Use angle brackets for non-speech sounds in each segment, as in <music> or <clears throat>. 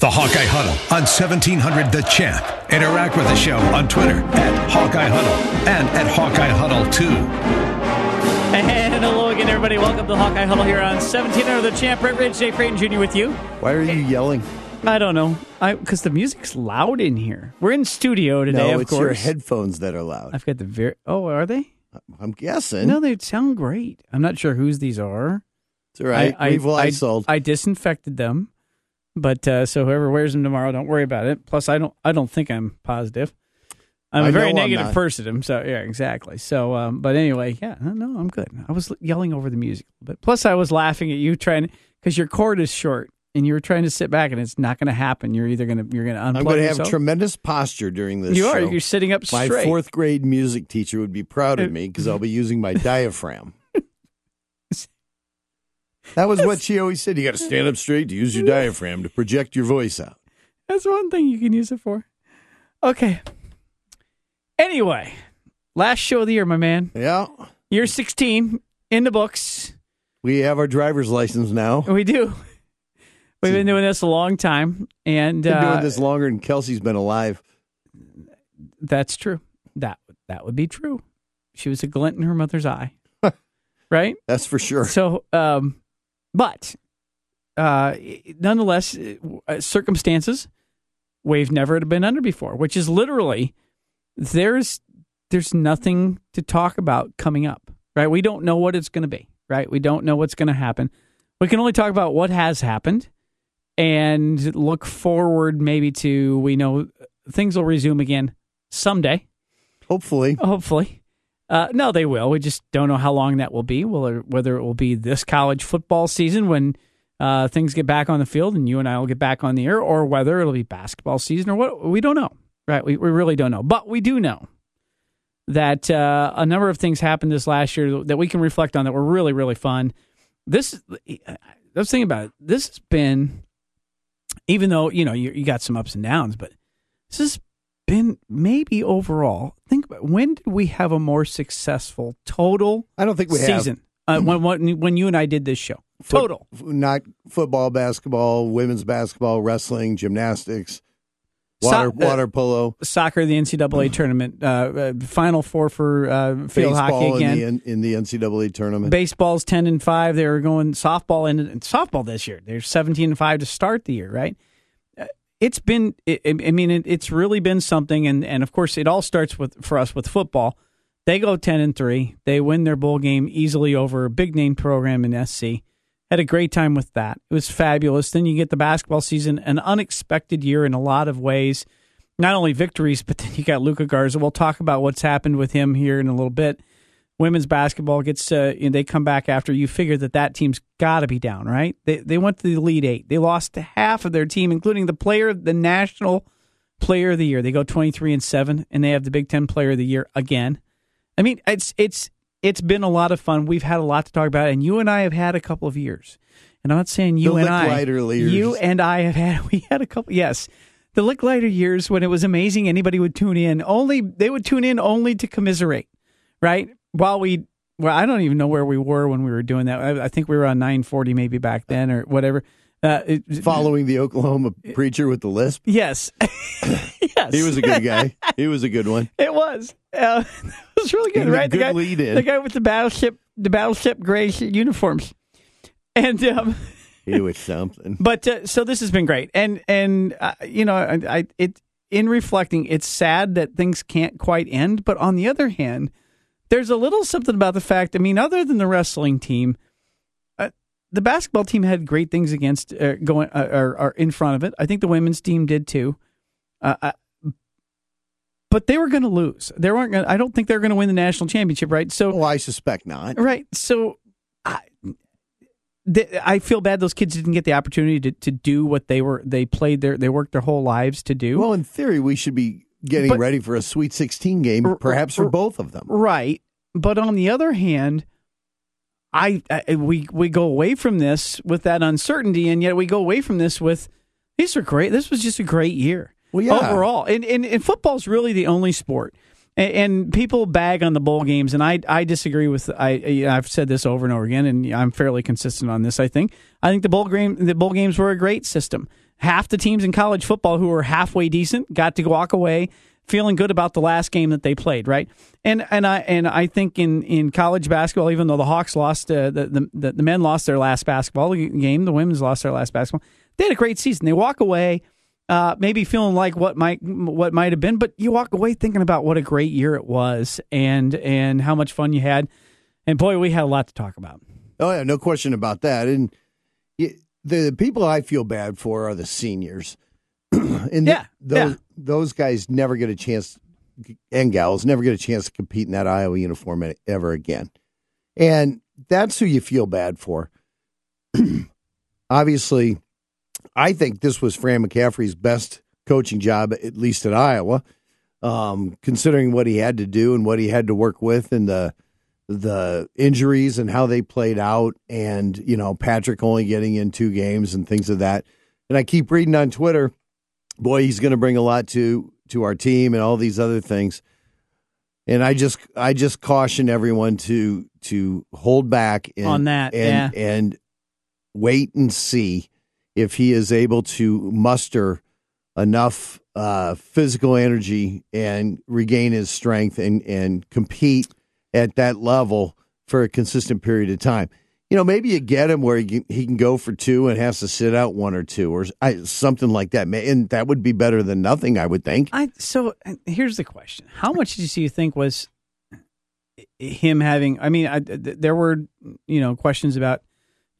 The Hawkeye Huddle on 1700 The Champ. Interact with the show on Twitter at Hawkeye Huddle and at Hawkeye Huddle 2. And hello again, everybody. Welcome to the Hawkeye Huddle here on 1700 The Champ. Brett Ridge, Jay Creighton Jr. with you. Why are you yelling? I don't know. I Because the music's loud in here. We're in studio today, No, of it's course. your headphones that are loud. I've got the very. Oh, are they? Uh, I'm guessing. No, they sound great. I'm not sure whose these are. it's all right. I, We've I, Lysoled. I disinfected them, but uh, so whoever wears them tomorrow, don't worry about it. Plus, I don't. I don't think I'm positive. I'm a very I'm negative person. So yeah, exactly. So, um, but anyway, yeah, no, I'm good. I was yelling over the music, a little bit. plus I was laughing at you trying because your cord is short and you were trying to sit back and it's not going to happen. You're either going to you're going to unplug I'm going to have yourself. tremendous posture during this you are. show. You're sitting up Straight. my fourth grade music teacher would be proud of me because I'll be using my <laughs> diaphragm. That was what she always said. You got to stand up straight to use your diaphragm to project your voice out. That's one thing you can use it for. Okay. Anyway, last show of the year, my man. Yeah. Year 16 in the books. We have our driver's license now. We do. We've been doing this a long time, and Been uh, doing this longer than Kelsey's been alive. that's true. That that would be true. She was a glint in her mother's eye, <laughs> right? That's for sure. So, um, but uh, nonetheless, uh, circumstances we've never been under before, which is literally there's there's nothing to talk about coming up, right? We don't know what it's going to be, right? We don't know what's going to happen. We can only talk about what has happened and look forward maybe to we know things will resume again someday Hopefully. hopefully. Uh, no, they will. We just don't know how long that will be. Will whether it will be this college football season when uh, things get back on the field and you and I will get back on the air, or whether it'll be basketball season or what. We don't know. Right? We we really don't know. But we do know that uh, a number of things happened this last year that we can reflect on that were really really fun. This I was thinking about it. This has been, even though you know you, you got some ups and downs, but this has been maybe overall. Think about when did we have a more successful total I don't think we have. season? Uh, when, when when you and I did this show, total. f- not football, basketball, women's basketball, wrestling, gymnastics, So- water, uh, water polo, Soccer, the NCAA <sighs> tournament, uh, uh, Final Four for uh, field hockey again. in the in the NCAA tournament. Baseball's ten and five. They were going softball and, and softball this year. They're seventeen and five to start the year, right? It's been. I mean, it, it's really been something, and and of course, it all starts with for us with football. They go ten and three. They win their bowl game easily over a big name program in SC. Had a great time with that. It was fabulous. Then you get the basketball season, an unexpected year in a lot of ways. Not only victories, but then you got Luka Garza. We'll talk about what's happened with him here in a little bit women's basketball gets uh, you know, they come back after you figure that that team's got to be down right? They they went to the elite eight. They lost half of their team including the player the national player of the year. They go 23 and 7 and they have the big 10 player of the year again. I mean it's it's it's been a lot of fun. We've had a lot to talk about and you and i have had a couple of years. And i'm not saying you The and i you and i have had <laughs> we had a couple yes. The Lickliter years when it was amazing anybody would tune in only they would tune in only to commiserate right? While we, well, I don't even know where we were when we were doing that. I, I think we were on 940 maybe back then or whatever. Uh, it, Following the Oklahoma preacher with the lisp, yes, <laughs> yes, he was a good guy. <laughs> he was a good one. It was. Uh, <laughs> it was really good, right? good the guy, lead-in. the guy with the battleship, the battleship gray uniforms, and um, He was something. But uh, so this has been great, and and uh, you know, I, I it in reflecting, it's sad that things can't quite end. But on the other hand, there's a little something about the fact. I mean, other than the wrestling team, uh, the basketball team had great things against uh, going uh, or, or in front of it. I think the women's team did too. Uh, uh, but they were going to lose. They weren't. Gonna, I don't think they're going to win the national championship, right? So Well, I suspect not. Right. So I, th- I feel bad those kids didn't get the opportunity to, to do what they were they played their they worked their whole lives to do. Well, in theory, we should be getting But- ready for a Sweet 16 game, perhaps for both of them. right. But on the other hand, I, I we we go away from this with that uncertainty, and yet we go away from this with these are great. This was just a great year. Well, yeah. overall, and and, and football's really the only sport. And, and people bag on the bowl games, and I I disagree with I I've said this over and over again, and I'm fairly consistent on this. I think I think the bowl game the bowl games were a great system. Half the teams in college football who were halfway decent got to walk away feeling good about the last game that they played, right? And and I and I think in, in college basketball, even though the Hawks lost, uh, the, the the men lost their last basketball game, the women's lost their last basketball. They had a great season. They walk away, uh, maybe feeling like what might what might have been, but you walk away thinking about what a great year it was and and how much fun you had. And boy, we had a lot to talk about. Oh yeah, no question about that. And the people I feel bad for are the seniors. <clears throat> and yeah, the, those yeah. those guys never get a chance, and gals never get a chance to compete in that Iowa uniform ever again. And that's who you feel bad for. <clears throat> Obviously, I think this was Fran McCaffery's best coaching job, at least at Iowa, um, considering what he had to do and what he had to work with, and the the injuries and how they played out, and you know Patrick only getting in two games and things of that. And I keep reading on Twitter boy, he's going to bring a lot to to our team and all these other things. And I just I just caution everyone to to hold back and, on that and yeah. and wait and see if he is able to muster enough uh, physical energy and regain his strength and and compete at that level for a consistent period of time you know, maybe you get him where he can, he can go for two and has to sit out one or two or something like that. And that would be better than nothing, I would think. I so uh, here's the question: How much do you think was him having? I mean, I, there were you know questions about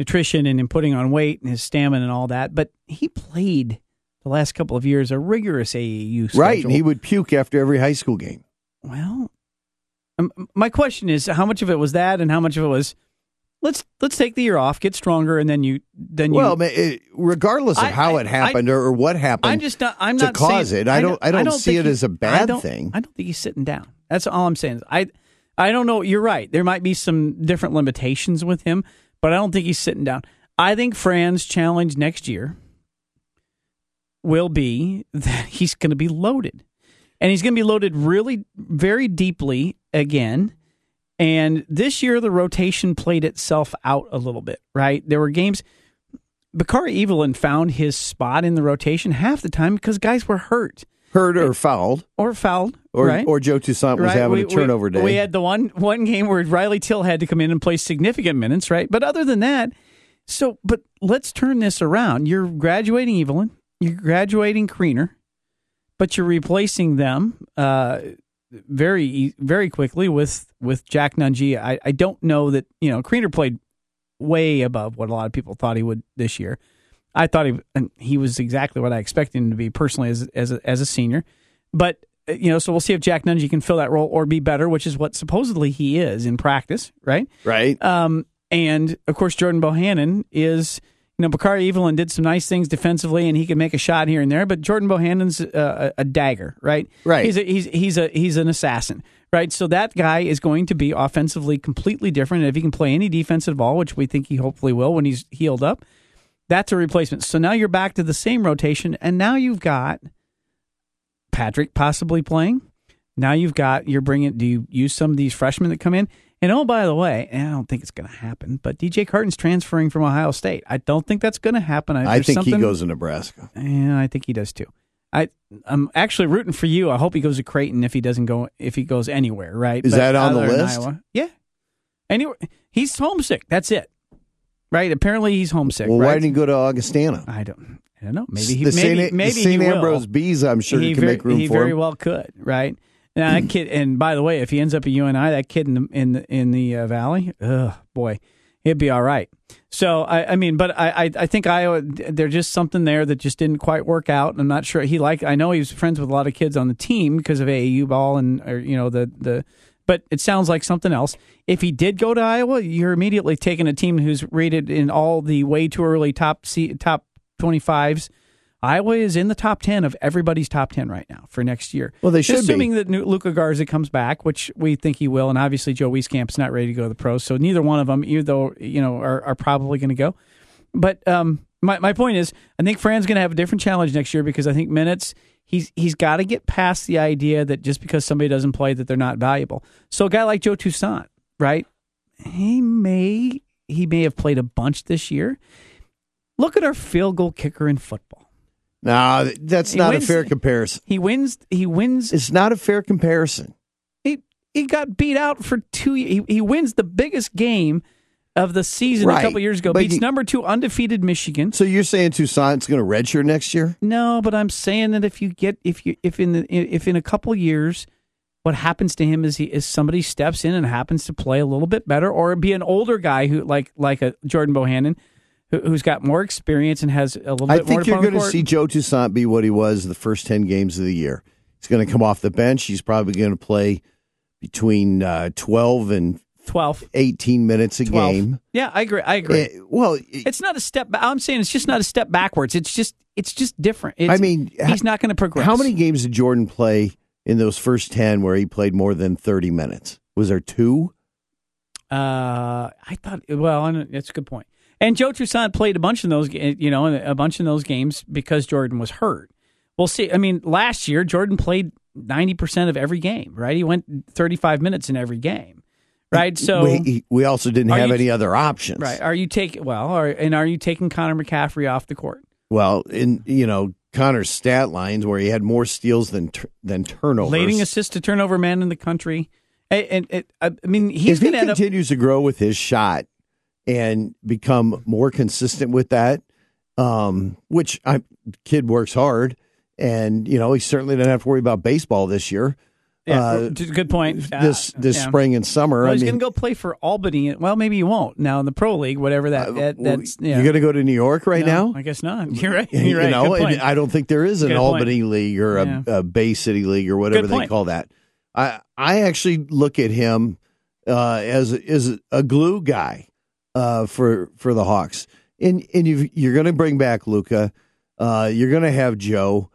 nutrition and him putting on weight and his stamina and all that, but he played the last couple of years a rigorous AAU schedule. right, and he would puke after every high school game. Well, um, my question is, how much of it was that, and how much of it was let's let's take the year off, get stronger, and then you then you. Well, regardless of I, how I, it happened I, or what happened, I'm just not. I'm to not cause saying, it. I don't. I don't, don't see it he, as a bad I thing. I don't think he's sitting down. That's all I'm saying. I I don't know. You're right. There might be some different limitations with him, but I don't think he's sitting down. I think Fran's challenge next year will be <laughs> that he's going to be loaded. And he's going to be loaded really very deeply again and this year, the rotation played itself out a little bit, right? There were games. Bakari Evelyn found his spot in the rotation half the time because guys were hurt. Hurt or fouled. Or fouled. Or, right? or Joe Toussaint was right? having we, a turnover we, day. We had the one one game where Riley Till had to come in and play significant minutes, right? But other than that, so, but let's turn this around. You're graduating Evelyn, you're graduating Kriener, but you're replacing them. Uh, very very quickly with with Jack Nunge. I, I don't know that you know Kriener played way above what a lot of people thought he would this year. I thought he he was exactly what I expected him to be personally as as a, as a senior, but uh, you know so we'll see if Jack Nunge can fill that role or be better, which is what supposedly he is in practice, right? Right. Um, and of course Jordan Bohannon is you know, Bakari Evelyn did some nice things defensively, and he can make a shot here and there. But Jordan Bohannon's uh, a, a dagger, right? Right. He's a, he's he's a he's an assassin, right? So that guy is going to be offensively completely different. And if he can play any defensive ball, which we think he hopefully will when he's healed up, that's a replacement. So now you're back to the same rotation, and now you've got Patrick possibly playing. Now you've got you're bringing. Do you use some of these freshmen that come in? And oh, by the way, and I don't think it's going to happen, but DJ Carton's transferring from Ohio State. I don't think that's going to happen. I, I think he goes to Nebraska. Yeah, I think he does too. I I'm actually rooting for you. I hope he goes to Creighton if he doesn't go if he goes anywhere. Right? Is but that on the list? Yeah. Anyway, he's homesick. That's it. Right? Apparently he's homesick. Well, right? why didn't he go to Augustana? I don't. I don't know. Maybe he. the maybe St. maybe the St. he Ambrose will. Bees. I'm sure he he can very, make room he for very him. well could. Right? Now that kid, and by the way, if he ends up at UNI, that kid in the in the, in the uh, valley, oh boy, he'd be all right. So I, I mean, but I, I, I think Iowa, there's just something there that just didn't quite work out. I'm not sure he liked. I know he was friends with a lot of kids on the team because of AAU ball and or, you know the the. But it sounds like something else. If he did go to Iowa, you're immediately taking a team who's rated in all the way too early top top 25s Iowa is in the top 10 of everybody's top 10 right now for next year. Well, they should be. Assuming be. that Luka Garza comes back, which we think he will, and obviously Joe Wieskamp's not ready to go to the pros, so neither one of them, either though, you know, are, are probably going to go. But um, my, my point is, I think Fran's going to have a different challenge next year because I think minutes, he's he's got to get past the idea that just because somebody doesn't play that they're not valuable. So a guy like Joe Toussaint, right? He may he may have played a bunch this year. Look at our field goal kicker in football. No, that's He not wins- a fair comparison. He wins. He wins. It's not a fair comparison. He he got beat out for two. He he wins the biggest game of the season a couple years ago. but Beats you- number two undefeated Michigan. So you're saying Toussaint's going to redshirt next year? No, but I'm saying that if you get if you if in the if in a couple years, what happens to him is he is somebody steps in and happens to play a little bit better, or be an older guy who like like a Jordan Bohannon, who's got more experience and has a little I bit more. I think you're going to see Joe Toussaint be what he was the first 10 games of the year. He's going to come off the bench. He's probably going to play between uh, 12 and twelve. 18 minutes a 12. game. Yeah, I agree. I agree. Eh, well, it's not a step. I'm saying it's just not a step backwards. It's just it's just different. It's, I mean, he's not going to progress. how many games did Jordan play in those first 10 where he played more than 30 minutes? Was there two? Uh, I thought. Well, that's a good point. And Joe Toussaint played a bunch of those, eh, you know, a bunch of those games because Jordan was hurt. We'll see. I mean, last year Jordan played ninety percent of every game. Right, he went thirty-five minutes in every game. Right, so we, we also didn't have you- any other options. right, are you taking well? Are, and are you taking Connor McCaffery off the court? Well, in you know Connor's stat lines where he had more steals than than turnovers. Leading assist to turnover man in the country. Eh, and, and, and I mean, he's if he end up. continues to grow with his shot and become more consistent with that, um, which I kid works hard, and you know he certainly doesn't have to worry about baseball this year. Yeah, uh, good point. this Uh, this yeah. spring and summer. Well, I he's going to go play for Albany. Well, maybe he won't now in the pro league, whatever that, that well, that's. Yeah. you're going to go to New York right No, now. I guess not. <laughs> You're right. You You're right. know, Good point. I don't think there is an Good point. Albany league or a, a Bay City league or whatever they call that. I I actually look at him uh, as as a glue guy uh, for for the Hawks, and and you you're going to bring back Luka. Uh, you're going to have Joe.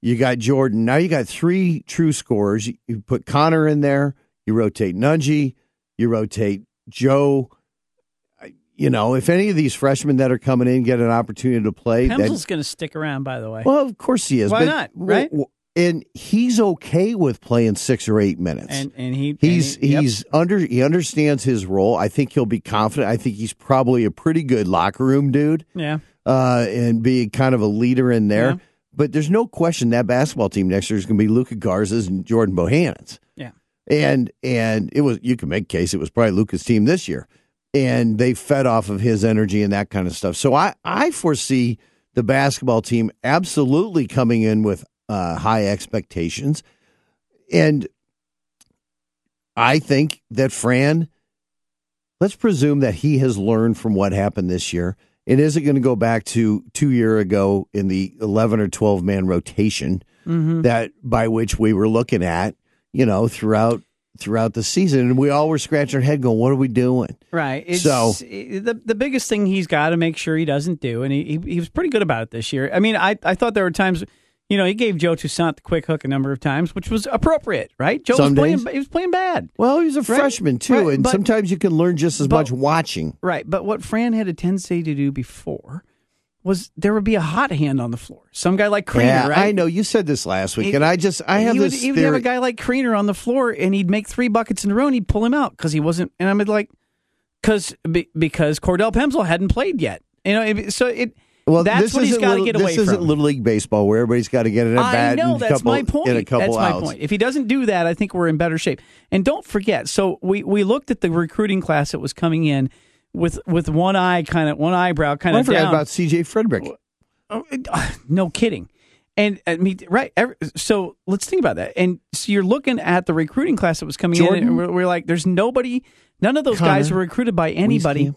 You got Jordan. Now you got three true scorers. You, put Connor in there. You rotate Nunge. You rotate Joe. You know, if any of these freshmen that are coming in get an opportunity to play, then Pemsl's going to stick around, by the way. well, of course he is. Why not, right? w- And he's okay with playing six or eight minutes. and and he he's and he- yep. he's under he understands his role. I think he'll be confident. I think he's probably a pretty good locker room dude, yeah. uh, and be kind of a leader in there. Yeah. But there's no question that basketball team next year is going to be Luka Garza's and Jordan Bohannon's. Yeah. And and it was you can make case it was probably Luka's team this year, and they fed off of his energy and that kind of stuff. So I I foresee the basketball team absolutely coming in with uh, high expectations, and I think that Fran. Let's presume that he has learned from what happened this year. It isn't going to go back to two year ago in the eleven or twelve man rotation Mm-hmm. that by which we were looking at, you know, throughout throughout the season, and we all were scratching our head, going, "What are we doing?" Right. It's, So- the the biggest thing he's got to make sure he doesn't do, and he, he he was pretty good about it this year. I mean, I I thought there were times, you know, he gave Joe Toussaint the quick hook a number of times, which was appropriate, right? Joe Some was playing days. he was playing bad, Well, he's a freshman too, right, and but- sometimes you can learn just as but- much watching. right? But what Fran had a tendency to do before was there would be a hot hand on the floor, some guy like Kriener, yeah, right? I know you said this last week, He- and I just I have he would, this he would theory. have a guy like Kriener on the floor, and he'd make three buckets in a row, and he'd pull him out because he wasn't. And I'm like, because because Cordell Pemsl hadn't played yet. You know, so it. Well, that's this what he's got to get away This isn't little league baseball where everybody's got to get in a I bat know that's couple, my point. in a couple that's my point. If he doesn't do that, I think we're in better shape. And don't forget, so we we looked at the recruiting class that was coming in with with one eye kind of one eyebrow kind I of forgot down. about C.J. Frederick. Oh, uh, no kidding. And I mean, right? every- So let's think about that. And so you're looking at the recruiting class that was coming in, and we're, we're like, there's nobody. None of those guys were recruited by anybody.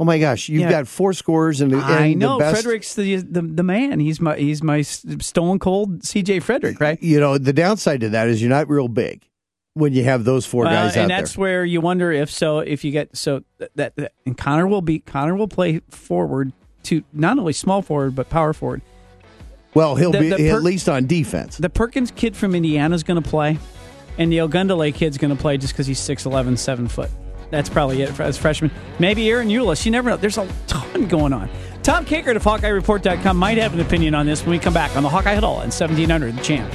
Oh my gosh, you've Yeah. got four scores and, and I know the best. Frederick's the, the the man. He's my he's my stone cold C.J. Frederick, right? You know the downside to that is you're not real big when you have those four Well, guys out and there. that's where you wonder if so if you get so that, that, and Connor will be Connor will play forward to not only small forward but power forward. Well, he'll The- be the at least on defense. The Perkins kid from Indiana is going to play, and the Ogundele kid's going to play just because he's 6'11", 7 foot. That's probably it for, as freshmen. Maybe Ahron Ulis. You never know. There's a ton going on. Tom Kakert of HawkeyeReport.com might have an opinion on this when we come back on the Hawkeye Huddle and 1700 The Champ.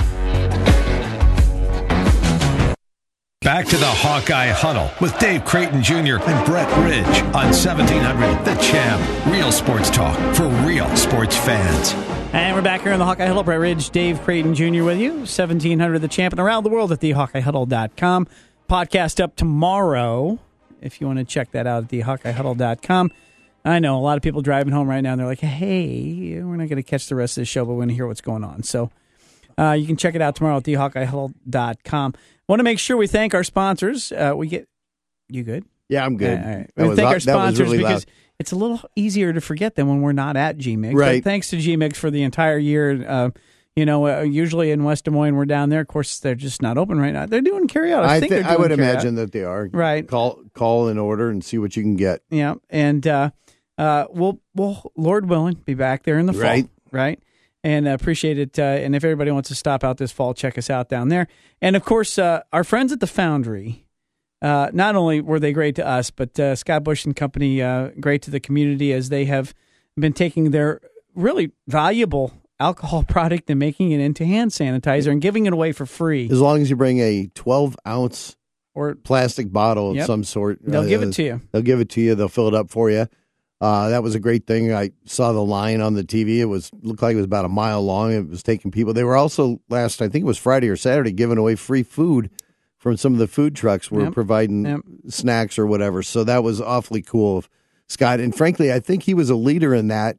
Back to the Hawkeye Huddle with Dave Creighton Jr. and Brett Ridge on 1700 The Champ. Real sports talk for real sports fans. And we're back here on the Hawkeye Huddle. Brett Ridge, Dave Creighton Jr. with you. 1700 The Champ and around the world at thehawkeyehuddle.com. Podcast up tomorrow if you want to check that out at thehawkeyehuddle.com. I know a lot of people driving home right now and they're like, hey, we're not going to catch the rest of the show, but we're going to hear what's going on. So uh, you can check it out tomorrow at thehawkeyehuddle.com. Want to make sure we thank our sponsors. Uh, we get, you good? Yeah, I'm good. All right. We thank our sponsors really because loud it's a little easier to forget them when we're not at GMIG. Right. But thanks to GMIG for the entire year. Uh, you know, uh, usually in West Des Moines, we're down there. Of course, they're just not open right now. They're doing carryout. I, I think th- I would imagine that they are. Right. Call call in order and see what you can get. Yeah, and uh, uh, we'll we'll Lord willing be back there in the fall. Right. Right. And uh, appreciate it. Uh, and if everybody wants to stop out this fall, check us out down there. And of course, uh, our friends at the Foundry uh, not only were they great to us, but uh, Scott Bush and company uh, great to the community as they have been taking their really valuable alcohol <laughs> product and making it into hand sanitizer and giving it away for free. As long as you bring a 12 ounce or plastic bottle of yep. some sort, they'll uh, give it to you. They'll give it to you. They'll fill it up for you. Uh, that was a great thing. I saw the line on the TV. It was looked like it was about a mile long. It was taking people. They were also last, I think it was Friday or Saturday, giving away free food from some of the food trucks were yep. providing yep. snacks or whatever. So that was awfully cool of Scott. And frankly, I think he was a leader in that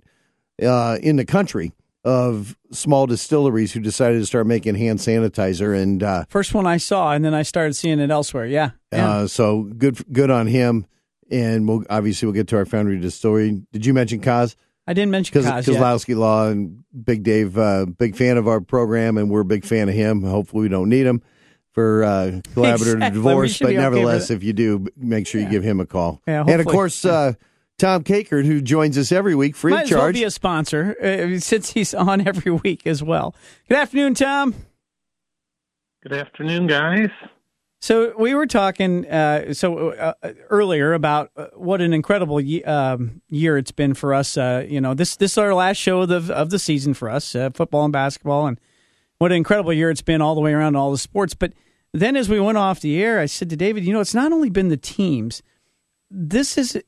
uh, in the country of small distilleries who decided to start making hand sanitizer. And uh, first one I saw, and then I started seeing it elsewhere. Yeah. yeah. Uh, so good, good on him. And we'll obviously we'll get to our foundry distillery. Did you mention Kaz? I didn't mention Kaz. Kozlowski Law and Big Dave, uh, big fan of our program, and we're a big fan of him. Hopefully, we don't need him for uh, collaborative exactly. divorce, but nevertheless, okay if you do, make sure you yeah. give him a call. Yeah, and of course, uh, Tom Kakert, who joins us every week free Might of charge. Might Well be a sponsor uh, since he's on every week as well. Good afternoon, Tom. Good afternoon, guys. So we were talking uh, so uh, earlier about uh, what an incredible ye- um, year it's been for us. Uh, you know, this this is our last show of the of the season for us, uh, football and basketball, and what an incredible year it's been all the way around all the sports. But then as we went off the air, I said to David, you know, it's not only been the teams. This is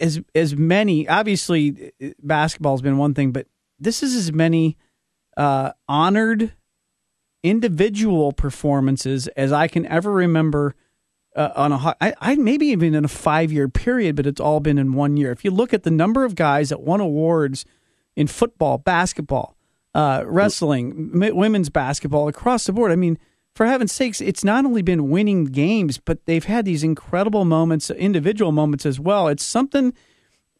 as as many. Obviously, basketball has been one thing, but this is as many uh, honored individual performances as I can ever remember uh, on a I, I maybe even in a five year period, but it's all been in one year. If you look at the number of guys that won awards in football, basketball, uh, wrestling, women's basketball across the board, I mean for heaven's sakes, it's not only been winning games, but they've had these incredible moments, individual moments as well. It's something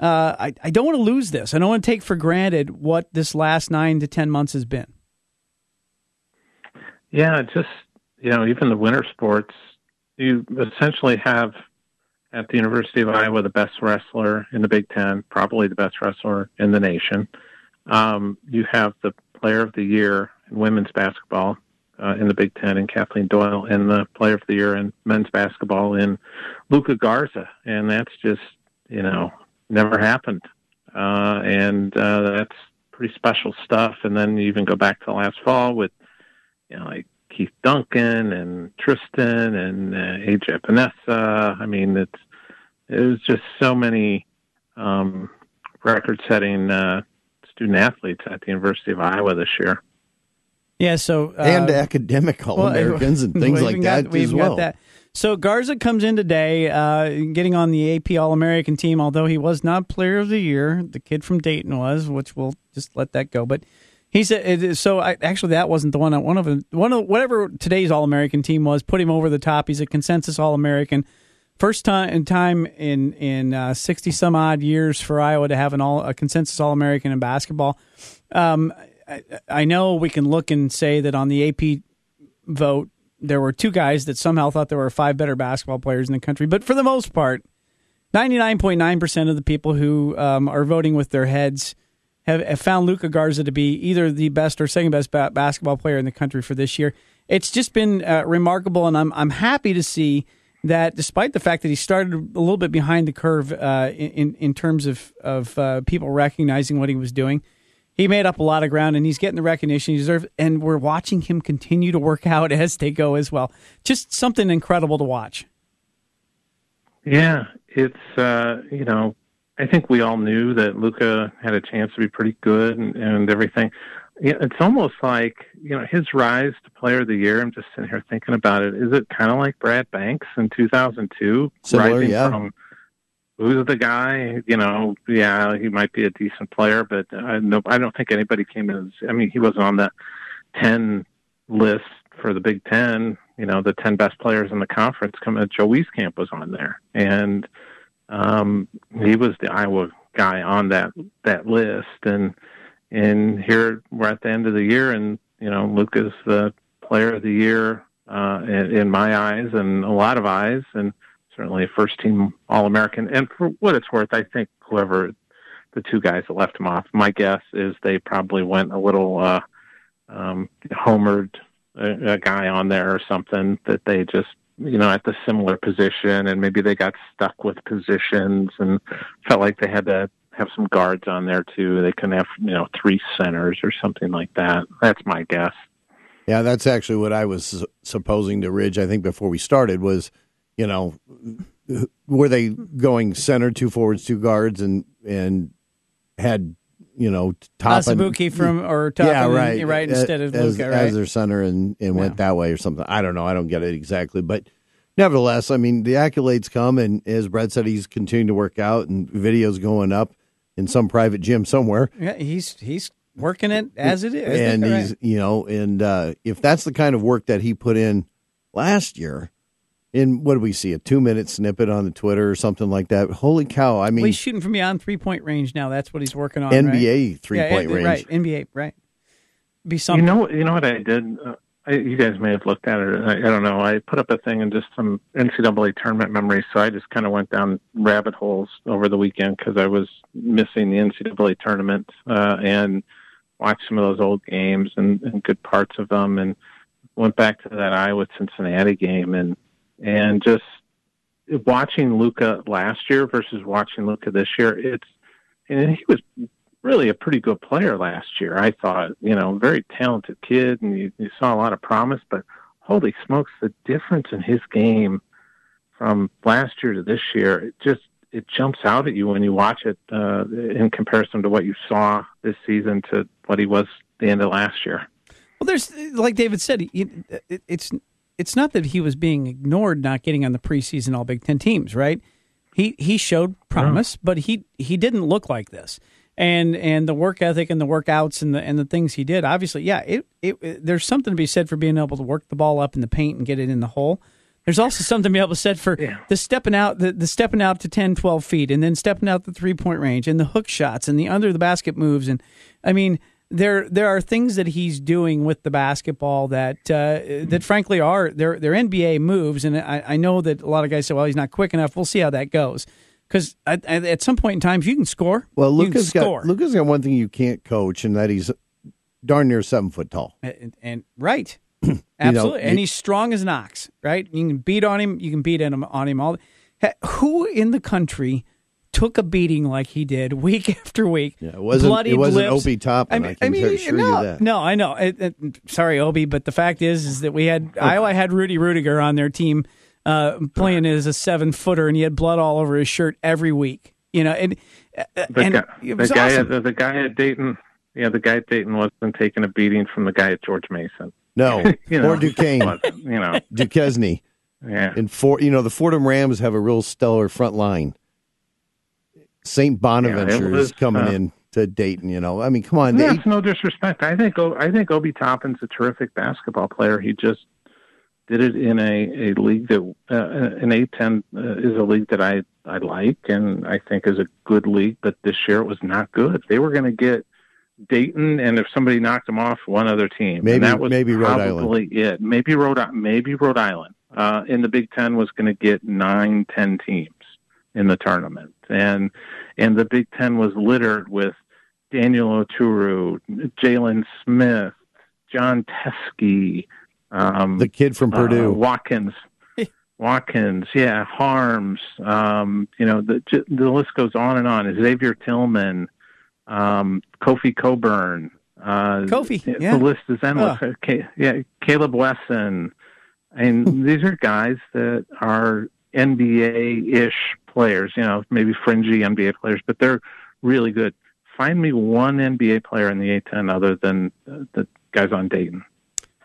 uh, I, I don't want to lose this. I don't want to take for granted what this last nine to 10 months has been. Yeah, just, you know, even the winter sports, you essentially have at the University of Iowa the best wrestler in the Big Ten, probably the best wrestler in the nation. Um, you have the player of the year in women's basketball, uh, in the Big Ten and Kathleen Doyle, and the Player of the Year in men's basketball in Luka Garza, and that's just you know never happened, uh, and uh, that's pretty special stuff. And then you even go back to last fall with you know like Keith Duncan and Tristan and uh, AJ Epenesa. I mean, it's it was just so many um, record-setting uh, student athletes at the University of Iowa this year. Yeah, so uh, and academic All <laughs> Americans and things like that as well. That. So Garza comes in today, uh, getting on the AP All American team. Although he was not Player of the Year, the kid from Dayton was, which we'll just let that go. But he said so. I, actually, that wasn't the one. One of them, one of whatever today's All American team was, put him over the top. He's a consensus All American. First time in time in in uh, sixty some odd years for Iowa to have an all a consensus All American in basketball. Um, I, know we can look and say that on the AP vote, there were two guys that somehow thought there were five better basketball players in the country. But for the most part, 99.9% of the people who um, are voting with their heads have, have found Luka Garza to be either the best or second best ba- basketball player in the country for this year. It's just been uh, remarkable, and I'm, I'm happy to see that despite the fact that he started a little bit behind the curve uh, in, in terms of, of uh, people recognizing what he was doing – he made up a lot of ground and he's getting the recognition he deserves. And we're watching him continue to work out <laughs> as they go as well. Just something incredible to watch. Yeah, it's uh, you know, I think we all knew that Luka had a chance to be pretty good and, and everything. it's almost like you know his rise to player of the year. I'm just sitting here thinking about it. Is it kind of like Brad Banks in 2002, Similar, rising yeah. from who's the guy? You know, yeah, he might be a decent player, but I no, I don't think anybody came. As, I mean, he wasn't on the 10 list for the Big Ten. You know, the 10 best players in the conference. Coming, at Joe Wieskamp was on there, and um, he was the Iowa guy on that that list, and and here we're at the end of the year, and you know, Luke is the player of the year uh, in, in my eyes, and a lot of eyes, and certainly a first team All American. And for what it's worth, I think whoever the two guys that left him off, my guess is they probably went a little uh, um, homered a, a guy on there or something that they just you know at the similar position, and maybe they got stuck with positions and felt like they had to have some guards on there too. They couldn't have you know three centers or something like that. That's my guess. Yeah, that's actually what I was supposing to Ridge. I think before we started was, you know, were they going center, two forwards, two guards, and and had you know top Asabuki from or top yeah, and right, right instead of as, Luka, as their center and and went Yeah. that way or something. I don't know. I don't get it exactly, but nevertheless, I mean the accolades come, and as Brett said, he's continuing to work out, and videos going up in some private gym somewhere. Yeah, he's he's working it as it is, and Right. he's you know and uh, if that's the kind of work that he put in last year in what do we see a two minute snippet on the twitter or something like that holy cow i Well, mean he's shooting from beyond three point range now. That's what he's working on. nba right? three Yeah, point yeah, range Right, NBA, right. Be something. You know, you know what I did. Uh, I, you guys may have looked at it. I, I don't know. I put up a thing and just some NCAA tournament memories. So I just kind of went down rabbit holes over the weekend because I was missing the NCAA tournament uh, and watched some of those old games and, and good parts of them, and went back to that Iowa Cincinnati game and and just watching Luka last year versus watching Luka this year. It's and he was really a pretty good player last year. I thought, you know, very talented kid, and you, you saw a lot of promise. But holy smokes, the difference in his game from last year to this year, it just it jumps out at you when you watch it uh, in comparison to what you saw this season to what he was the end of last year. Well, there's like David said, it's it's not that he was being ignored, not getting on the preseason All Big Ten teams, right? He he showed promise, but he he didn't look like this. And and the work ethic and the workouts and the and the things he did, obviously, yeah, it, it, it there's something to be said for being able to work the ball up in the paint and get it in the hole. There's also something to be able to said for Yeah. the stepping out the, the stepping out to 10, 12 feet and then stepping out the three point range and the hook shots and the under the basket moves and I mean there there are things that he's doing with the basketball that uh, that frankly are they're they're NBA moves. And I, I know that a lot of guys say well he's not quick enough. We'll see how that goes. Because at, at some point in time if you can score well you can luka's score. Got luka's got one thing you can't coach and that he's darn near seven foot tall. And, and right. <clears throat> Absolutely. And he's strong as an ox right? You can beat on him. You can beat him on him all. Who in the country took a beating like he did <laughs> week after week Yeah, it wasn't- bloodied it wasn't lips. Obi Toppin, I can assure you no, that. no I know It- it- sorry Obi but the fact is is that we had Iowa had Rudy Ruettiger on their team uh, playing as a seven footer and he had blood all over his shirt every week you know and, uh, The and guy, it the guy, awesome. at, the guy at Dayton, yeah, the guy at Dayton wasn't taking a beating from the guy at George Mason. no <laughs> You know, or duquesne <laughs> wasn't, you know, duquesne yeah. and for you know the fordham rams have a real stellar front line st bonaventure Yeah, was, is coming uh, in to dayton you know i mean come on That's no disrespect. I think I think Obi Toppin's a terrific basketball player. He just did it in a, a league that uh, an A10 uh, is a league that I I like and I think is a good league. But this year it was not good. They were going to get Dayton, and if somebody knocked them off, one other team. Maybe- and that was maybe Rhode probably it. Maybe Rhode maybe Rhode Island. Uh, in the Big Ten was going to get nine, ten teams in the tournament, and and the Big Ten was littered with Daniel Oturu, Jalen Smith, Jon Teske, um, the kid from uh, purdue Watkins, <laughs> Watkins, yeah, Haarms. Um, you know, the the list goes on and on. Xavier Tillman, um, Kofi Cockburn. Uh, Kofi, the list is endless. Oh. Ca- yeah, Caleb Wesson, and these are guys that are NBA-ish players. You know, maybe fringy NBA players, but they're really good. find me one NBA player in the A10 other than uh, the guys on Dayton.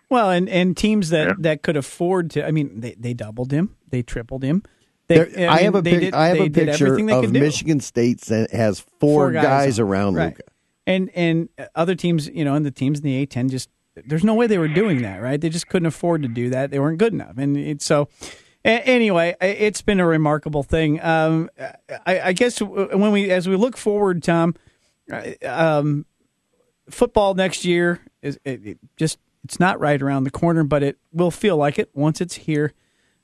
Well, and, and teams that, Yeah. that could afford to. I mean, they, they doubled him, they tripled him. There- They, I, mean, have a they pic- did- I have a picture everything they of. Michigan State that has four, guys, on- around right. Luca. And and other teams, you know, and the teams in the A10 just there's no way they were doing that, right? They just couldn't afford to do that. They weren't good enough, and it's so. Anyway, it's been a remarkable thing. Um, I, I guess when we, as we look forward, Tom, um, football next year is it, it just it's not right around the corner, but it will feel like it once it's here.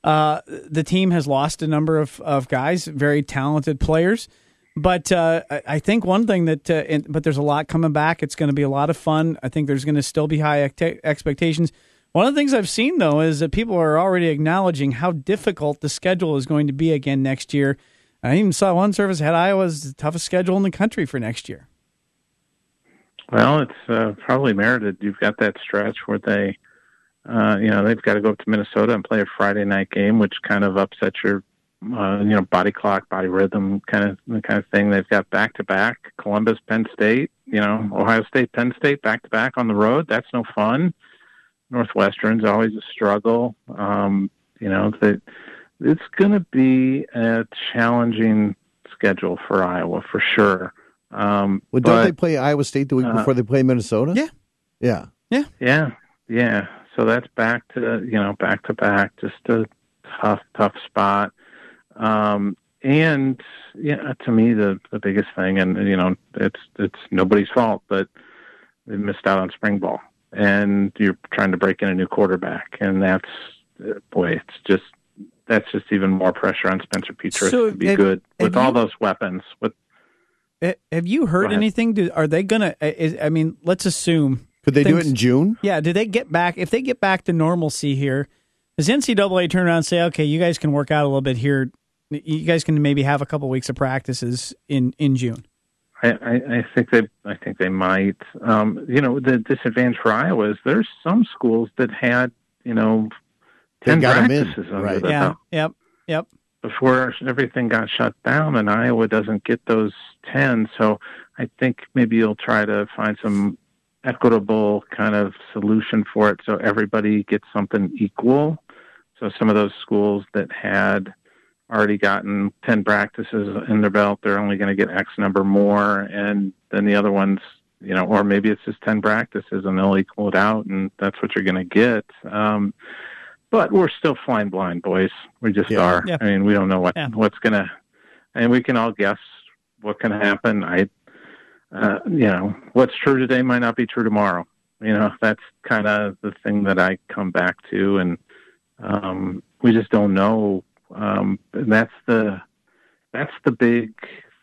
Uh, the team has lost a number of, of guys, very talented players. But uh, I think one thing that, uh, and, but there's a lot coming back. It's going to be a lot of fun. I think there's going to still be high expectations. One of the things I've seen though is that people are already acknowledging how difficult the schedule is going to be again next year. I even saw one service had Iowa's toughest schedule in the country for next year. Well, it's uh, probably merited. You've got that stretch where they, uh, you know, they've got to go up to Minnesota and play a Friday night game, which kind of upsets your, uh, you know, body clock, body rhythm kind of the kind of thing. They've got back to back Columbus, Penn State, you know, Ohio State, Penn State, back to back on the road. That's no fun. Northwestern's always a struggle. Um, you know, that it's going to be a challenging schedule for Iowa for sure. Um, Well, don't but- they play Iowa State the week uh, before they play Minnesota? Yeah. Yeah. Yeah, yeah. yeah. So that's back to you know back to back, just a tough, tough spot. Um, and yeah, to me the the biggest thing, and you know, it's it's nobody's fault, but they missed out on spring ball, and you're trying to break in a new quarterback, and that's uh, boy, it's just that's just even more pressure on Spencer Petras So, to be have- good with all you- those weapons. With Have you heard anything? Do, are they gonna? Is, I mean, let's assume. Could they do it in June? Yeah. Do they get back? If they get back to normalcy here, does NCAA turn around and say, "Okay, you guys can work out a little bit here. You guys can maybe have a couple weeks of practices in in June." I, I, I think they I think they might. Um, you know, the disadvantage for Iowa is there's some schools that had you know They ten got 'em in, practices under right. the Yeah. belt Yep. Yep. before everything got shut down, and Iowa doesn't get those ten. So I think maybe you'll try to find some equitable kind of solution for it, so everybody gets something equal. So some of those schools that had already gotten 10 practices in their belt, they're only going to get X number more. And then the other ones, you know, or maybe it's just 10 practices and they'll equal it out and that's what you're going to get. Um, but we're still flying blind, boys. We just Yeah. are. Yeah. I mean, we don't know what, Yeah. what's going to, and we can all guess what can happen. I, uh, you know, what's true today might not be true tomorrow. You know, that's kind of the thing that I come back to. And, um, we just don't know. Um, and that's the that's the big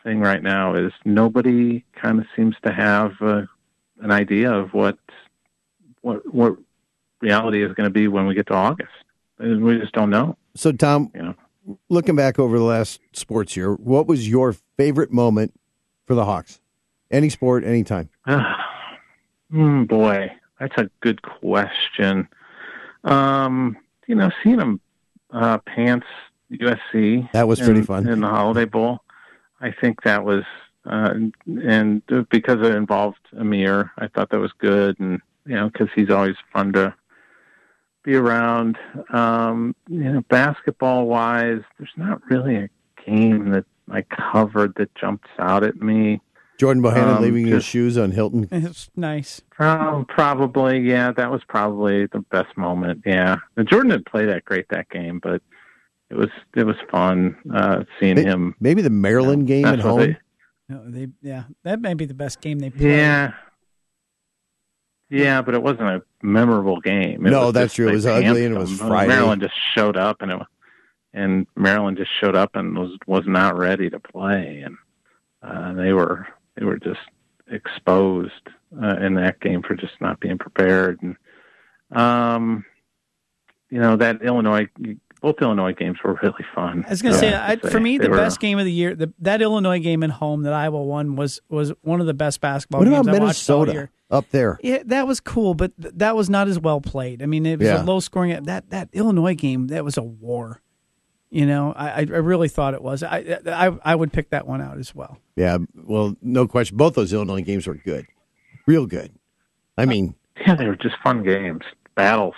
thing right now is nobody kind of seems to have uh, an idea of what what what reality is going to be when we get to August. And we just don't know. So, Tom, You know, looking back over the last sports year, what was your favorite moment for the Hawks? Any sport, anytime. <sighs> mm, boy, that's a good question. Um, you know, seeing them uh, pants USC That was pretty in, fun. in the Holiday Bowl. I think that was, uh, and because it involved Ihmir, I thought that was good, and you know, because he's always fun to be around. Um, you know, basketball wise, there's not really a game that I covered that jumps out at me. Jordan Bohannon Um, leaving his shoes on Hilton. It's nice. Um, probably, yeah, that was probably the best moment. Yeah, and Jordan didn't play that great that game, but it was it was fun uh, seeing May- him. Maybe the Maryland game at home. they- No, they. Yeah, that might be the best game they played. Yeah. Yeah, but it wasn't a memorable game. It No, that's just true. It was ugly pantsed and it was. Friday. Maryland just showed up and it and Maryland just showed up and was was not ready to play and uh, they were they were just exposed uh, in that game for just not being prepared and um you know that Illinois both Illinois games were really fun. I was going to I say, I, for me, They the were- best game of the year, the, that Illinois game at home that Iowa won was was one of the best basketball What games about I watched all Minnesota year. up there? Yeah, that was cool, but th- that was not as well played. I mean, it was Yeah. a low scoring. That that Illinois game, that was a war. You know, I, I really thought it was. I, I I would pick that one out as well. Yeah, well, no question. Both those Illinois games were good, real good. I mean, Yeah, they were just fun games, battles.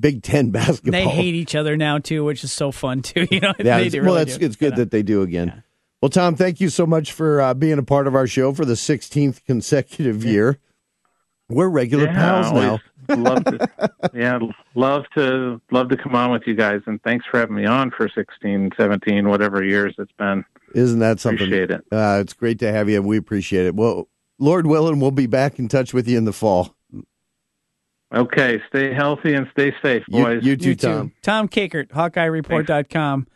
Big Ten <laughs> basketball. They hate each other now too, which is so fun too. <laughs> You know, Yeah, it's, do well, really that's do. it's good You that they do again. Well, Tom, thank you so much for uh, being a part of our show for the 16th consecutive year. We're regular yeah, pals now. love to, <laughs> yeah, love to love to come on with you guys, and thanks for having me on for 16, 17, whatever years it's been. Isn't that something? Appreciate it. Uh, it's great to have you. We appreciate it. Well, Lord willing, we'll be back in touch with you in the fall. Okay, stay healthy and stay safe, You, boys. you too, You Tom. Tom Kakert, HawkeyeReport.com.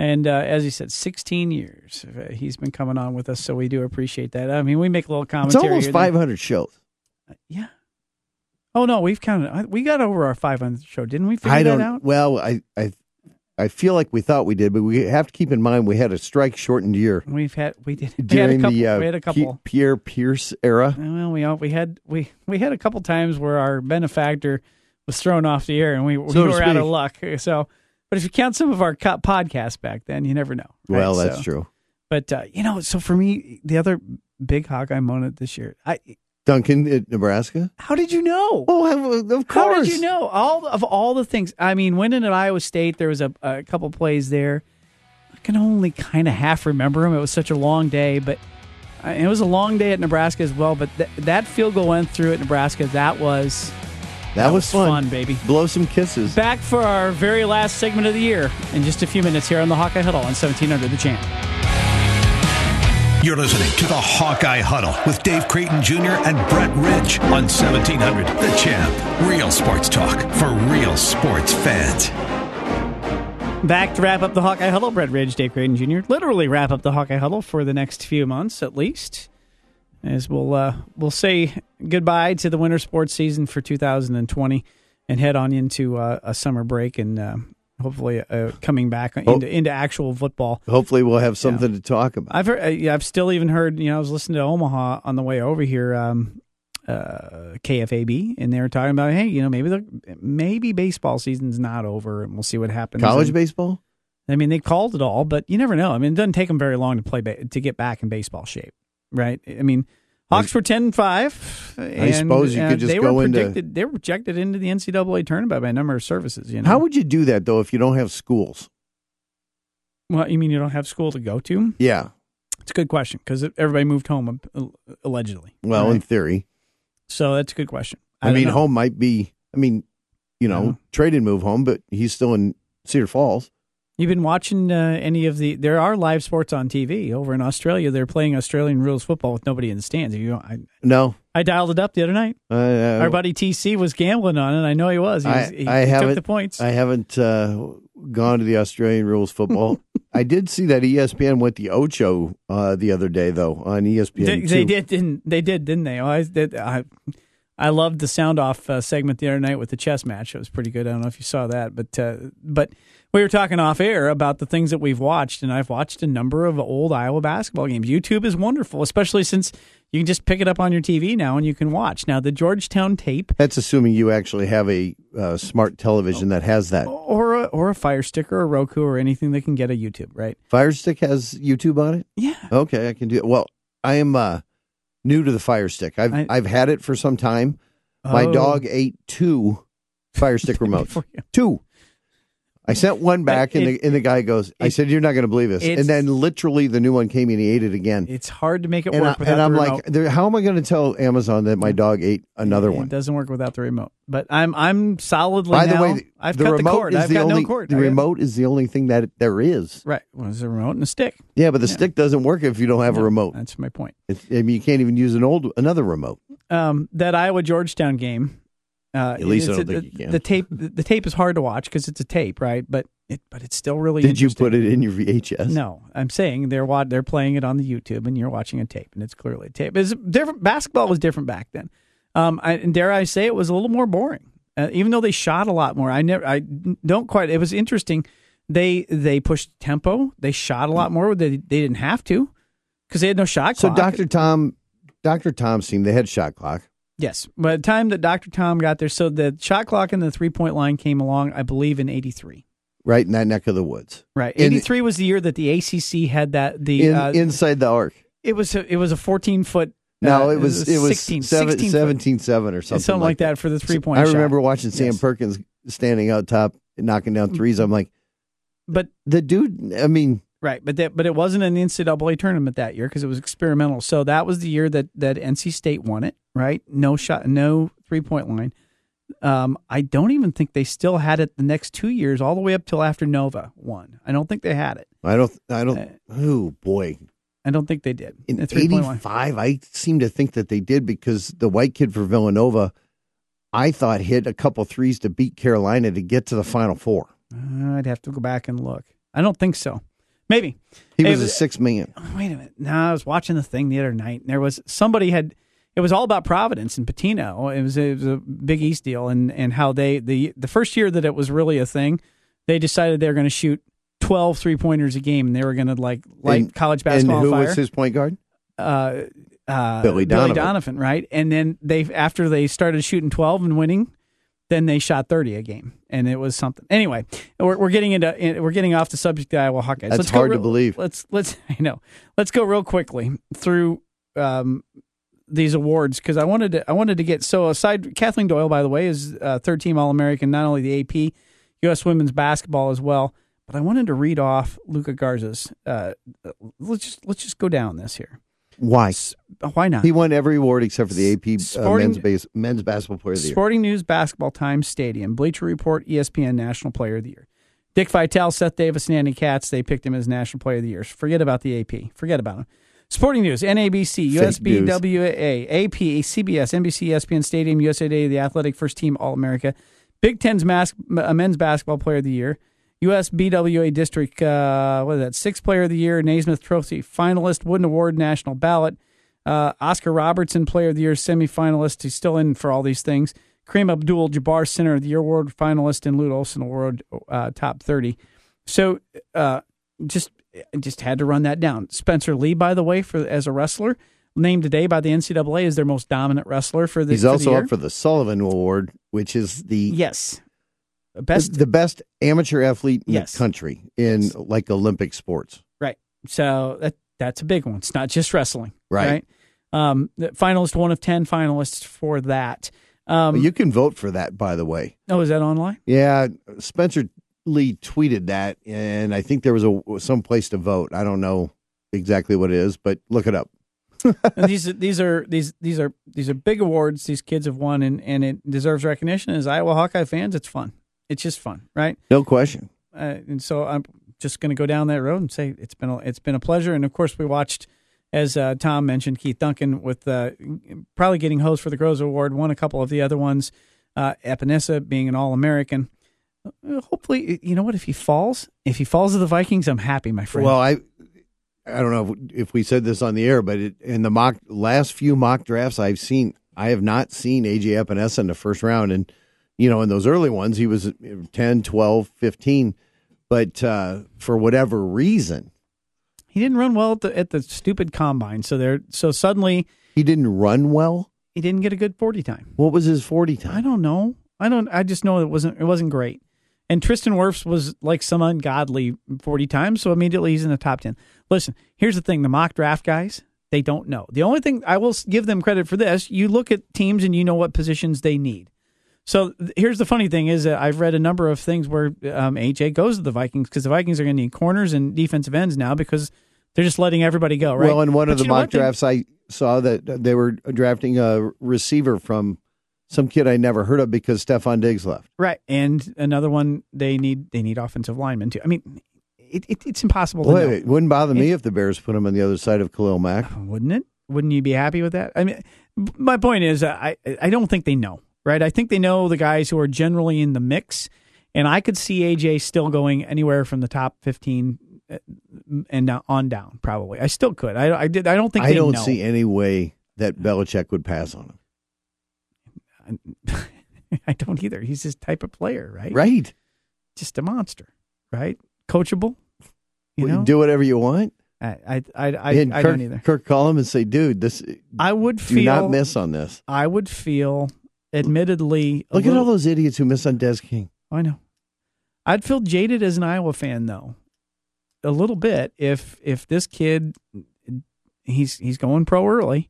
And uh, as he said, 16 years uh, he's been coming on with us, so we do appreciate that. I mean, we make a little commentary. It's almost here and there. 500 shows. Yeah. Oh no, we've counted. We got over our 500 show, didn't we? Figure I that don't. out. Well, I, I, I feel like we thought we did, but we have to keep in mind we had a strike shortened year We've had we did we had a during couple. the uh, we had a couple. Pierre Pierce era. well, we all, we had we we had a couple times where our benefactor was thrown off the air, and we, we So to were out of luck. <laughs> So, but if you count some of our co- podcasts back then, you never know. right? Well, that's So- true. But uh, you know, so for me, the other big Hawkeye moment this year, I Duncan at Nebraska. how did you know? Oh, of course. How did you know all of all the things? I mean, winning at Iowa State, there was a, a couple plays there. I can only kind of half remember them. It was such a long day, but uh, it was a long day at Nebraska as well. But th- that field goal went through at Nebraska. That was That, was, fun. baby. Blow some kisses. Back for our very last segment of the year in just a few minutes here on the Hawkeye Huddle on 1700 The Champ. You're listening to the Hawkeye Huddle with Dave Creighton Jr. and Brett Ridge on 1700 The Champ. Real sports talk for real sports fans. Back to wrap up the Hawkeye Huddle. Brett Ridge, Dave Creighton Jr. Literally wrap up the Hawkeye Huddle for the next few months at least. As we'll uh, we'll say goodbye to the winter sports season for 2020 and head on into uh, a summer break and uh, hopefully uh, coming back into into actual football. Hopefully, we'll have something to talk about. I've heard, uh, yeah, I've still even heard. You know, I was listening to Omaha on the way over here, um, uh, KFAB, and they were talking about, hey, you know, maybe the maybe baseball season's not over, and we'll see what happens. College And- baseball. I mean, they called it all, but you never know. I mean, it doesn't take them very long to play ba- to get back in baseball shape, right? I mean, Hawks were ten and five. And, suppose you could just they go were into- They were projected into the NCAA tournament by a number of services. You know, How would you do that though if you don't have schools? well, you mean you don't have school to go to? Yeah. It's a good question because everybody moved home uh, allegedly. Well, in theory, so that's a good question. I, don't mean, know. home might be. I mean, you know, Yeah. Trey didn't move home, but he's still in Cedar Falls. You've been watching uh, any of the? There are live sports on TV over in Australia. They're playing Australian rules football with nobody in the stands. You, I, No, I dialed it up the other night. uh, Our buddy TC was gambling on it. I know he was. He, was, I- he, I he took the points. I haven't uh, gone to the Australian rules football. <laughs> I did see that ESPN went the Ocho uh, the other day though on ESPN. they, they did, didn't they? Did, didn't they? Oh, I, did, I, I loved the sound off uh, segment the other night with the chess match. It was pretty good. I don't know if you saw that, but uh, but we were talking off air about the things that we've watched, and I've watched a number of old Iowa basketball games. YouTube is wonderful, especially since you can just pick it up on your TV now and you can watch. Now the Georgetown tape That's assuming you actually have a uh, smart television that has that. or a, or a Fire Stick or a Roku or anything that can get a YouTube, right? Fire Stick has YouTube on it. Yeah. Okay, I can do it. Well, I am uh, new to the Fire Stick. I've I- I've had it for some time. My Oh. dog ate two Fire Stick <laughs> remotes. Two. I sent one back, and, it- the, and the guy goes, "I it- said you're not going to believe this." And then literally the new one came and he ate it again. It's hard to make it and, I, work without and I'm like, "How am I going to tell Amazon that my dog ate another It one?" It doesn't work without the remote. But I'm I'm solidly By the now- way, the, I've the cut remote the cord. is I've the got only no cord. the I remote is the only thing that there is. right. Well, there's a remote and a stick. Yeah, but the stick doesn't work if you don't have a remote. That's my point. It's, I mean, you can't even use an old another remote. Um, that Iowa Georgetown game. Uh, At least I don't think can. The tape the, the tape is hard to watch because it's a tape, right? But it but it's still really. Did you put it in your VHS? No, I'm saying they're they're playing it on the YouTube, and you're watching a tape, and it's clearly a tape. It's different. Basketball was different back then. Um, I, and dare I say, it was a little more boring. Uh, even though they shot a lot more, I never, I don't quite. It was interesting. They they pushed tempo. They shot a lot more. They they didn't have to because they had no shot clock. So. Doctor Tom, Doctor Tom seemed they had shot clock. Yes, by the time that Doctor Tom got there, so the shot clock and the three point line came along, I believe in '83. right in that neck of the woods, Right. In- 83 was the year that the ACC had that the in, uh, inside the arc. it was a, it was a 14 foot No, uh, it was it was 16 seven, 16 foot. 17 7 or something, something, like that. for the three point I shot. remember watching Sam Yes. Perkins standing out top, knocking down threes. I'm like, But the dude. I mean, Right, but that but it wasn't an NCAA tournament that year because it was experimental. So that was the year that that NC State won it. Right, no shot, no three point line. Um, I don't even think they still had it the next two years, all the way up till after Nova won. I don't think they had it. I don't. I don't. Uh, oh boy, I don't think they did. in The three-point line. '85, I seem to think that they did because the white kid for Villanova, I thought hit a couple threes to beat Carolina to get to the Final Four. Uh, I'd have to go back and look. I don't think so. Maybe. He Hey, was a six man. wait a minute. No, I was watching the thing the other night, and there was somebody had. It was all about Providence and Pitino. It was, it was a Big East deal, and and how they the the first year that it was really a thing, they decided they were going to shoot 12 three pointers a game, and they were going to like light And- college And basketball who on fire. was his point guard? uh, uh, Billy Donovan. right? And then they after they started shooting 12 and winning, then they shot 30 a game, and it was something. Anyway, we're, we're getting into we're getting off the subject of Iowa Hawkeyes. That's Let's go hard to real- believe. Let's let's <laughs> I know. Let's go real quickly through um, these awards because I wanted to I wanted to get so aside. Kathleen Doyle, by the way, is uh, third team All American, not only the AP, U.S. women's basketball as well. But I wanted to read off Luka Garza's. Uh, let's just let's just go down this here. Why? Why not? He won every award except for the AP uh, men's base, men's basketball player of the year. Sporting News Basketball Times Stadium, Bleacher Report, ESPN National Player of the Year. Dick Vitale, Seth Davis, and Andy Katz, they picked him as National Player of the Year. Forget about the AP. Forget about him. Sporting News, NABC. USBWA, AP, CBS, NBC, ESPN Stadium, USA Today, the Athletic First Team All America, Big Ten's mask, uh, Men's Basketball Player of the Year, USBWA District, uh, what is that, Sixth Player of the Year, Naismith Trophy finalist, Wooden Award National Ballot, uh, Oscar Robertson, Player of the Year semifinalist. He's still in for all these things. Kareem Abdul Jabbar, Center of the Year Award finalist, and Lute Olson Award uh, top 30. So uh, just just had to run that down. Spencer Lee, by the way, for as a wrestler, named today by the NCAA as their most dominant wrestler for the He's for the also year. up for the Sullivan Award, which is the yes, best the best amateur athlete in Yes. the country in Yes. like Olympic sports. Right. So that that's a big one. It's not just wrestling. Right. Um, the finalist, one of 10 finalists for that. Um, you can vote for that, by the way. oh, is that online? Yeah, Spencer Lee tweeted that, and I think there was a some place to vote. I don't know exactly what it is, but look it up. These these are these these are these are big awards these kids have won and, and it deserves recognition as Iowa Hawkeye fans it's fun it's just fun right No question. uh, and so I'm just going to go down that road and say it's been a, it's been a pleasure and of course we watched as uh, Tom mentioned Keith Duncan with uh, probably getting host for the Groza Award won a couple of the other ones uh, Epenesa being an All American hopefully you know what if he falls if he falls to the Vikings I'm happy my friend Well, I I don't know if, if we said this on the air, but it, in the mock last few mock drafts I've seen, I have not seen AJ Epenesa in the first round, and you know in those early ones he was 10, 12, 15, but uh, for whatever reason he didn't run well at the at the stupid combine so there so suddenly he didn't run well. he didn't get a good 40 time. What was his forty time? I don't know. I don't I just know it wasn't it wasn't great. And Tristan Wirfs was like some ungodly 40 times, so immediately he's in the top 10. Listen, here's the thing, the mock draft guys, they don't know. The only thing I will give them credit for this, you look at teams and you know what positions they need. So here's the funny thing is that I've read a number of things where um, AJ goes to the Vikings because the Vikings are going to need corners and defensive ends now because they're just letting everybody go, right? Well, in one But of the mock what? They- drafts, I saw that they were drafting a receiver from some kid I never heard of because Stefon Diggs left. Right, and another one they need they need offensive linemen too. I mean, it, it, it's impossible to know, it wouldn't bother me if the Bears put him on the other side of Khalil Mack. wouldn't it? Wouldn't you be happy with that? I mean, my point is, uh, I I don't think they know. Right, I think they know the guys who are generally in the mix, and I could see AJ still going anywhere from the top fifteen uh, and down, on down. Probably, I still could. I, I did. I don't think I don't know. see any way that Belichick would pass on him. <laughs> I don't either. He's his type of player, right? Right? Just a monster, right? Coachable. You Well, know, do whatever you want. I I I, I, and I Kirk, don't either. Kirk call him and say, "Dude, this I would do feel not miss on this." I would feel, admittedly, Look at all those idiots who miss on Des King. I know. I'd feel jaded as an Iowa fan though, a little bit if if this kid he's he's going pro early,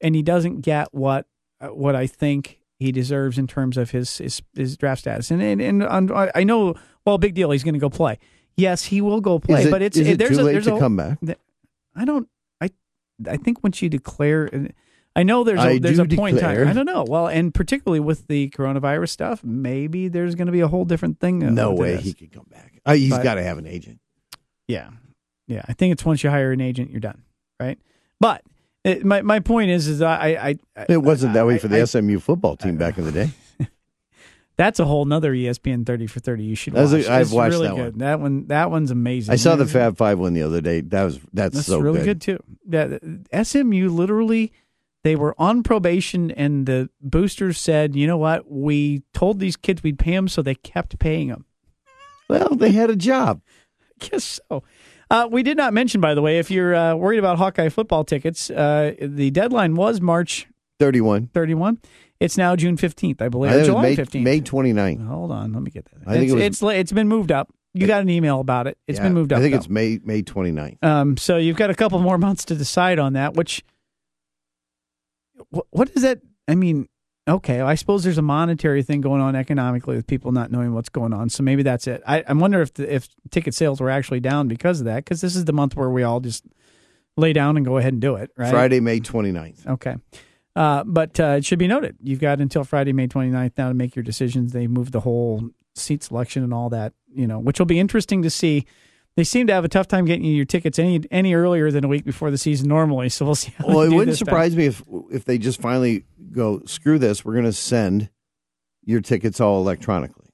and he doesn't get what what I think he deserves in terms of his his, his draft status. And and, and I know well, big deal. He's going to go play. Yes, he will go play, it, but it's it there's too a, late there's to a, come back. I don't. I I think once you declare. I know there's a, I there's a point declare. time. I don't know. Well, and particularly with the coronavirus stuff, maybe there's going to be a whole different thing. uh, No way this. he can come back. Uh, he's got to have an agent. Yeah, yeah. I think it's once you hire an agent, you're done, right? But it, my my point is, is I I, I It wasn't that way for the I- SMU football team back in the day. <laughs> That's a whole nother ESPN thirty for thirty. You should watch. a- I've It's watched really that good. one. That one that one's amazing. I saw the Fab Five one the other day. That was that's, That's so really good. good, too. Yeah, SMU literally they were on probation, and the boosters said, "You know what? We told these kids we'd pay them, so they kept paying them." Well, they had a job. <laughs> guess so. Uh, we did not mention, by the way, if you're uh, worried about Hawkeye football tickets, uh, the deadline was March Thirty-one. 31. It's now June 15th, I believe. I or think it was July May, 15th. May 29th. Hold on, let me get that. I think it's, it was- it's it's been moved up. You got an email about it. It's Yeah, been moved up. I think though. it's May May 29th. Um, so you've got a couple more months to decide on that. Which, what, what is that? I mean, okay, I suppose there's a monetary thing going on economically with people not knowing what's going on. So maybe that's it. I, I wonder if the, if ticket sales were actually down because of that. Because this is the month where we all just lay down and go ahead and do it. Right? Friday, May 29th. Okay. Uh, but uh, it should be noted, you've got until Friday, May 29th now to make your decisions. They moved the whole seat selection and all that, you know, which will be interesting to see. They seem to have a tough time getting you your tickets any any earlier than a week before the season normally. So we'll see. How Well, it wouldn't this time. surprise me if if they just finally go screw this. We're going to send your tickets all electronically.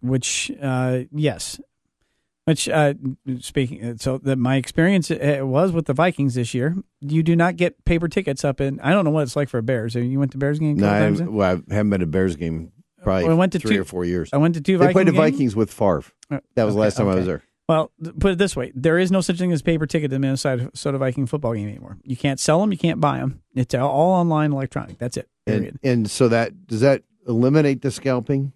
Which, uh, yes, which uh, speaking. So that my experience uh, was with the Vikings this year. You do not get paper tickets up in. I don't know what it's like for a Bears. You went to Bears game No, I well, I haven't been to Bears game probably Well, I went to three two- or four years. I went to two. They Viking played the. Vikings with Favre. Uh, That was the last time I was there. Well, put it this way: there is no such thing as paper ticket to the Minnesota Viking football game anymore. You can't sell them. You can't buy them. It's all online, electronic. That's it. Period. And, and so that does that eliminate the scalping?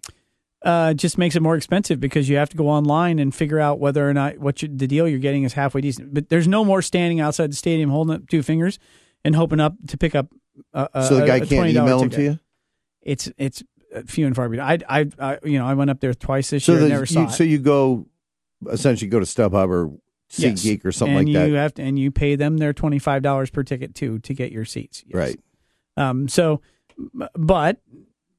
uh, just makes it more expensive because you have to go online and figure out whether or not what you, the deal you're getting is halfway decent. But there's no more standing outside the stadium holding up two fingers and hoping up to pick up. A, a, so the guy a can't $20 email them to you. It's it's few and far between. I, I I you know I went up there twice this So year. never saw you, it. so you go essentially go to StubHub or Yes. SeatGeek or something and like you that. have to, and you pay them their twenty five dollars per ticket too to get your seats. Yes. Right. Um. So, but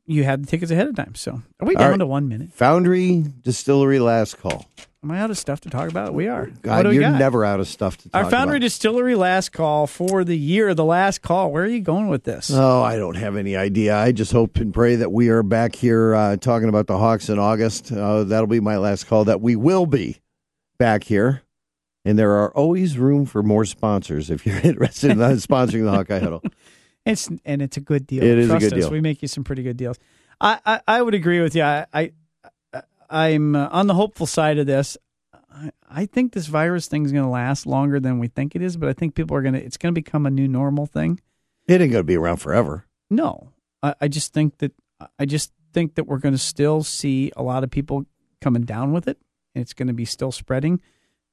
you had the tickets ahead of time. So are we All down right. to one minute? Foundry Distillery last call. Am I out of stuff to talk about? We are. what God, we you're got? never out of stuff to talk about. Our Foundry about. Distillery last call for the year, the last call. Where are you going with this? Oh, I don't have any idea. I just hope and pray that we are back here uh, talking about the Hawks in August. Uh, that'll be my last call. That we will be back here, and there are always room for more sponsors if you're <laughs> interested in <laughs> sponsoring the Hawkeye Huddle. It's and it's a good deal. It is a good us, deal. We make you some pretty good deals. I I, I would agree with you. I, I I'm uh, on the hopeful side of this. I, I think this virus thing is going to last longer than we think it is, but I think people are going to. It's going to become a new normal thing. It ain't going to be around forever. No, I, I just think that I just think that we're going to still see a lot of people coming down with it. It's going to be still spreading.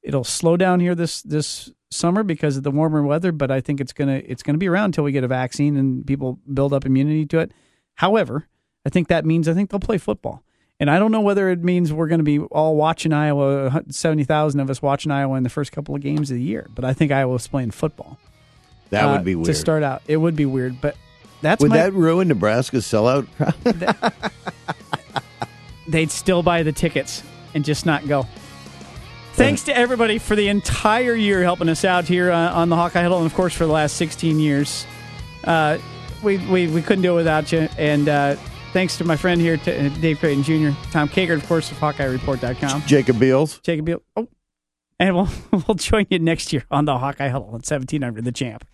It'll slow down here this this summer because of the warmer weather, but I think it's gonna it's gonna be around until we get a vaccine and people build up immunity to it. However, I think that means I think they'll play football. And I don't know whether it means we're going to be all watching Iowa, 70,000 of us watching Iowa in the first couple of games of the year. But I think Iowa's playing football. That uh, would be weird. To start out, it would be weird. But that's would my, that ruin Nebraska's sellout? <laughs> they'd still buy the tickets and just not go. Thanks to everybody for the entire year helping us out here uh, on the Hawkeye Huddle, and of course for the last 16 years. Uh, we, we we couldn't do it without you. And uh, thanks to my friend here, uh, Dave Creighton Jr., Tom Kakert, of course, of HawkeyeReport.com. Jacob Beals. Jacob Beals. Oh, and we'll <laughs> we'll join you next year on the Hawkeye Huddle at 1700, the champ.